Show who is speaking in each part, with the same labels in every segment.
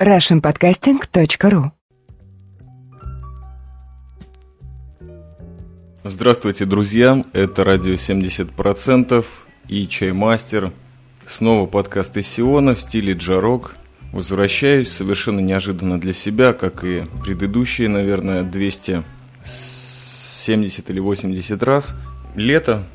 Speaker 1: russianpodcasting.ru
Speaker 2: Здравствуйте, друзья! Это радио 70% и Чаймастер. Снова подкаст из Сиона в стиле джарок. Возвращаюсь совершенно неожиданно для себя, как и предыдущие, наверное, 270 или 80 раз. Лето,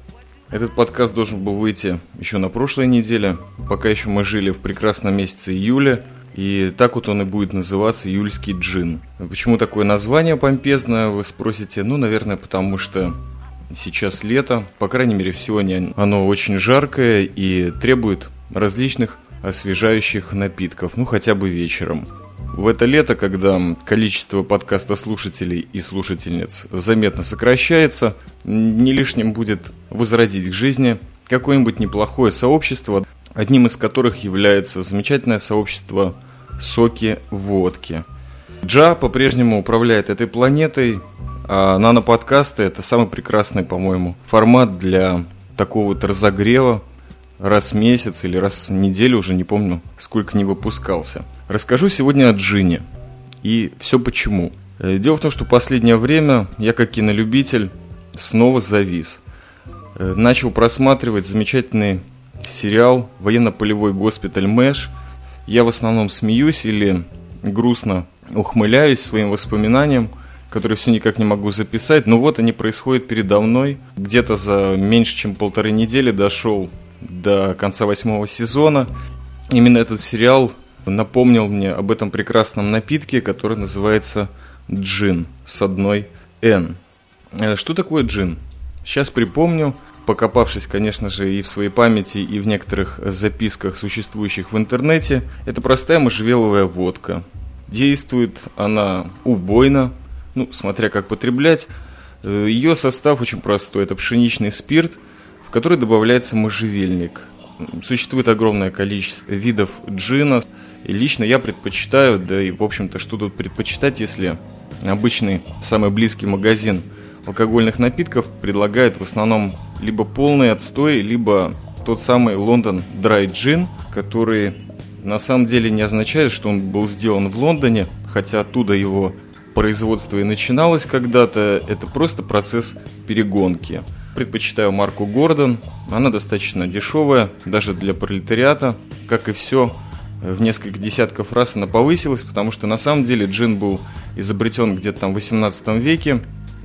Speaker 2: этот подкаст должен был выйти еще на прошлой неделе, пока еще мы жили в прекрасном месяце июля, и так вот он и будет называться «Июльский джин». Почему такое название помпезное, вы спросите? Ну, наверное, потому что сейчас лето, по крайней мере, в сегодня оно очень жаркое и требует различных освежающих напитков, ну, хотя бы вечером. В это лето, когда количество подкаста слушателей и слушательниц заметно сокращается, не лишним будет возродить к жизни какое-нибудь неплохое сообщество, одним из которых является замечательное сообщество соки водки. Джа по-прежнему управляет этой планетой, а нано-подкасты – это самый прекрасный, по-моему, формат для такого вот разогрева раз в месяц или раз в неделю, уже не помню, сколько не выпускался. Расскажу сегодня о джине. И все почему. Э, дело в том, что последнее время я как кинолюбитель снова завис. Э, начал просматривать замечательный сериал «Военно-полевой госпиталь Мэш». Я в основном смеюсь или грустно ухмыляюсь своим воспоминаниям, которые все никак не могу записать, но вот они происходят передо мной. Где-то за меньше, чем полторы недели дошел до конца восьмого сезона. Именно этот сериал напомнил мне об этом прекрасном напитке, который называется джин с одной «Н». Э, что такое джин? Сейчас припомню, покопавшись, конечно же, и в своей памяти, и в некоторых записках, существующих в интернете. Это простая можжевеловая водка. Действует она убойно, ну, смотря как потреблять. Э, Ее состав очень простой. Это пшеничный спирт – в который добавляется можжевельник. Существует огромное количество видов джина. И лично я предпочитаю, да и в общем-то что тут предпочитать, если обычный самый близкий магазин алкогольных напитков предлагает в основном либо полный отстой, либо тот самый Лондон Dry Gin, который на самом деле не означает, что он был сделан в Лондоне, хотя оттуда его производство и начиналось когда-то, это просто процесс перегонки. Предпочитаю марку Гордон. Она достаточно дешевая, даже для пролетариата. Как и все, в несколько десятков раз она повысилась, потому что на самом деле джин был изобретен где-то там в 18 веке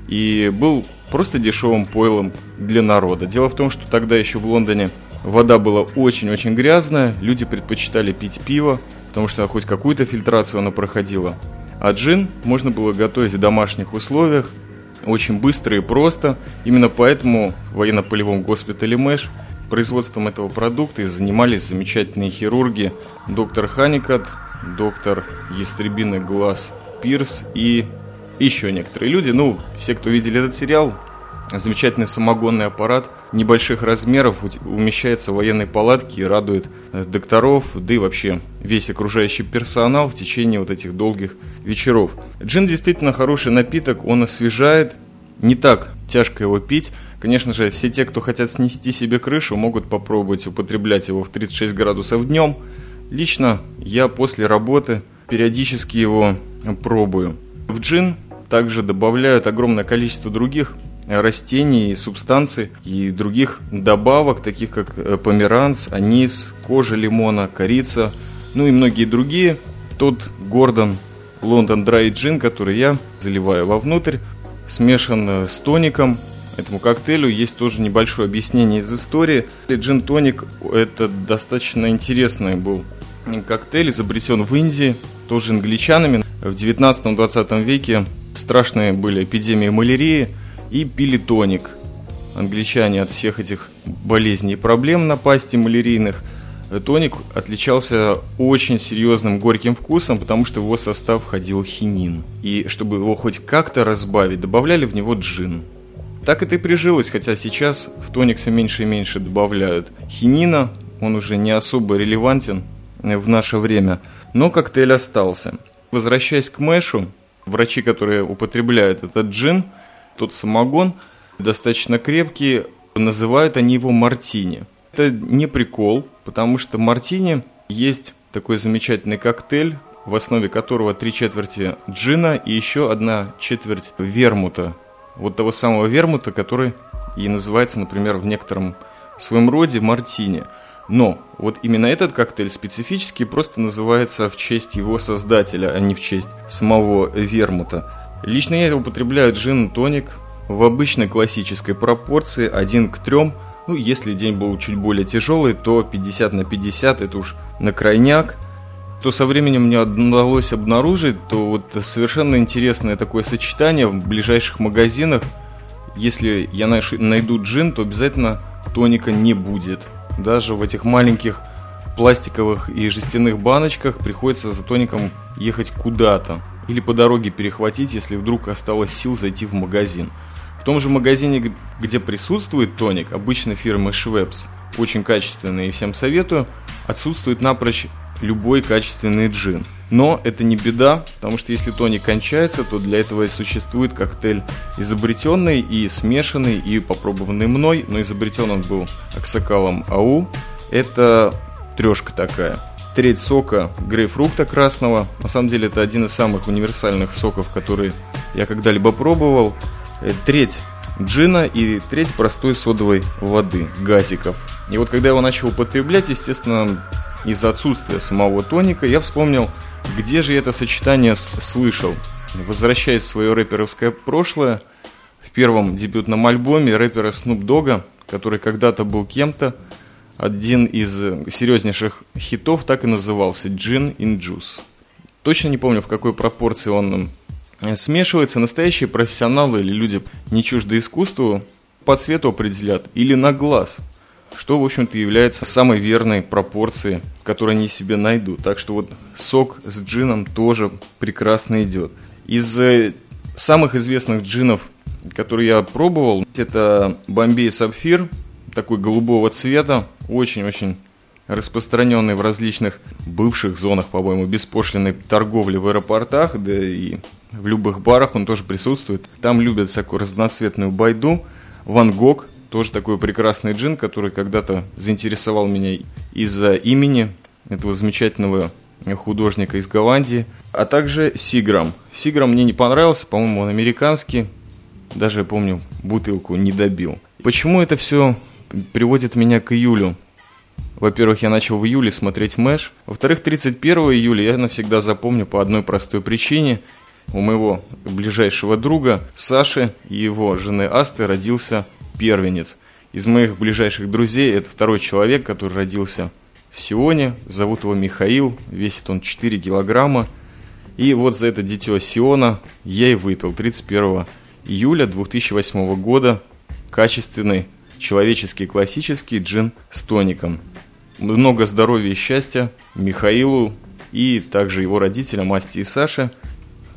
Speaker 2: и был просто дешевым пойлом для народа. Дело в том, что тогда еще в Лондоне вода была очень-очень грязная, люди предпочитали пить пиво, потому что хоть какую-то фильтрацию она проходила. А джин можно было готовить в домашних условиях, очень быстро и просто. Именно поэтому в военно-полевом госпитале МЭШ производством этого продукта и занимались замечательные хирурги доктор Ханикат, доктор Ястребиный глаз Пирс и еще некоторые люди. Ну, все, кто видели этот сериал, замечательный самогонный аппарат небольших размеров умещается в военной палатке и радует э, докторов, да и вообще весь окружающий персонал в течение вот этих долгих вечеров. Джин действительно хороший напиток, он освежает, не так тяжко его пить. Конечно же, все те, кто хотят снести себе крышу, могут попробовать употреблять его в 36 градусов днем. Лично я после работы периодически его пробую. В джин также добавляют огромное количество других растений, субстанций и других добавок, таких как э, померанц, анис, кожа лимона, корица, ну и многие другие. Тот Гордон Лондон Драй Джин, который я заливаю вовнутрь, смешан э, с тоником. Этому коктейлю есть тоже небольшое объяснение из истории. Джин-тоник – это достаточно интересный был коктейль, изобретен в Индии, тоже англичанами. В 19-20 веке страшные были эпидемии малярии – и пили тоник. Англичане от всех этих болезней и проблем напасти малярийных тоник отличался очень серьезным горьким вкусом, потому что в его состав входил хинин. И чтобы его хоть как-то разбавить, добавляли в него джин. Так это и прижилось, хотя сейчас в тоник все меньше и меньше добавляют хинина, он уже не особо релевантен в наше время, но коктейль остался. Возвращаясь к Мэшу, врачи, которые употребляют этот джин – тот самогон достаточно крепкий, называют они его мартини. Это не прикол, потому что мартини есть такой замечательный коктейль, в основе которого три четверти джина и еще одна четверть вермута. Вот того самого вермута, который и называется, например, в некотором своем роде мартини. Но вот именно этот коктейль специфический просто называется в честь его создателя, а не в честь самого вермута. Лично я употребляю джин-тоник в обычной классической пропорции 1 к 3. Ну, если день был чуть более тяжелый, то 50 на 50 это уж на крайняк. То со временем мне удалось обнаружить, то вот совершенно интересное такое сочетание в ближайших магазинах. Если я найду джин, то обязательно тоника не будет. Даже в этих маленьких пластиковых и жестяных баночках приходится за тоником ехать куда-то. Или по дороге перехватить, если вдруг осталось сил зайти в магазин. В том же магазине, где присутствует тоник, обычной фирмы Schweppes, очень качественный и всем советую, отсутствует напрочь любой качественный джин. Но это не беда, потому что если тоник кончается, то для этого и существует коктейль изобретенный и смешанный, и попробованный мной, но изобретен он был Аксакалом АУ. Это трешка такая. Треть сока грейпфрукта красного. На самом деле это один из самых универсальных соков, которые я когда-либо пробовал. Э, треть джина и треть простой содовой воды, газиков. И вот когда я его начал употреблять, естественно, из-за отсутствия самого тоника, я вспомнил, где же это сочетание слышал. Возвращаясь в свое рэперовское прошлое, в первом дебютном альбоме рэпера Snoop Dogg, который когда-то был кем-то, один из серьезнейших хитов так и назывался «Gin in Juice». Точно не помню, в какой пропорции он смешивается. Настоящие профессионалы или люди, не чужды искусству, по цвету определят или на глаз – что, в общем-то, является самой верной пропорцией, которую они себе найдут. Так что вот сок с джином тоже прекрасно идет. Из э, самых известных джинов, которые я пробовал, это Бомбей Сапфир, такой голубого цвета, очень-очень распространенный в различных бывших зонах, по-моему, беспошлиной торговли в аэропортах, да и в любых барах он тоже присутствует. Там любят всякую разноцветную байду. Ван Гог тоже такой прекрасный джин, который когда-то заинтересовал меня из-за имени этого замечательного художника из Голландии, а также Сиграм. Сиграм мне не понравился, по-моему, он американский, даже, я помню, бутылку не добил. Почему это все приводит меня к июлю? Во-первых, я начал в июле смотреть Мэш. Во-вторых, 31 июля я навсегда запомню по одной простой причине. У моего ближайшего друга Саши и его жены Асты родился первенец. Из моих ближайших друзей это второй человек, который родился в Сионе. Зовут его Михаил, весит он 4 килограмма. И вот за это дитё Сиона я и выпил 31 июля 2008 года качественный человеческий классический джин с тоником. Много здоровья и счастья Михаилу и также его родителям Асти и Саше.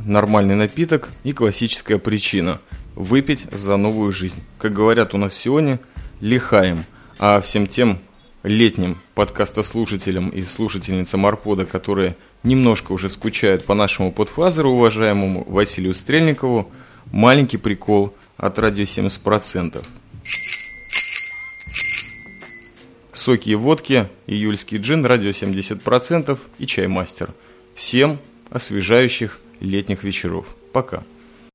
Speaker 2: Нормальный напиток и классическая причина – выпить за новую жизнь. Как говорят у нас сегодня, лихаем. А всем тем летним подкастослушателям и слушательницам Арпода, которые немножко уже скучают по нашему подфазеру, уважаемому Василию Стрельникову, маленький прикол от радио 70%. Соки и водки, июльский джин, радио 70% и чаймастер. Всем освежающих летних вечеров. Пока.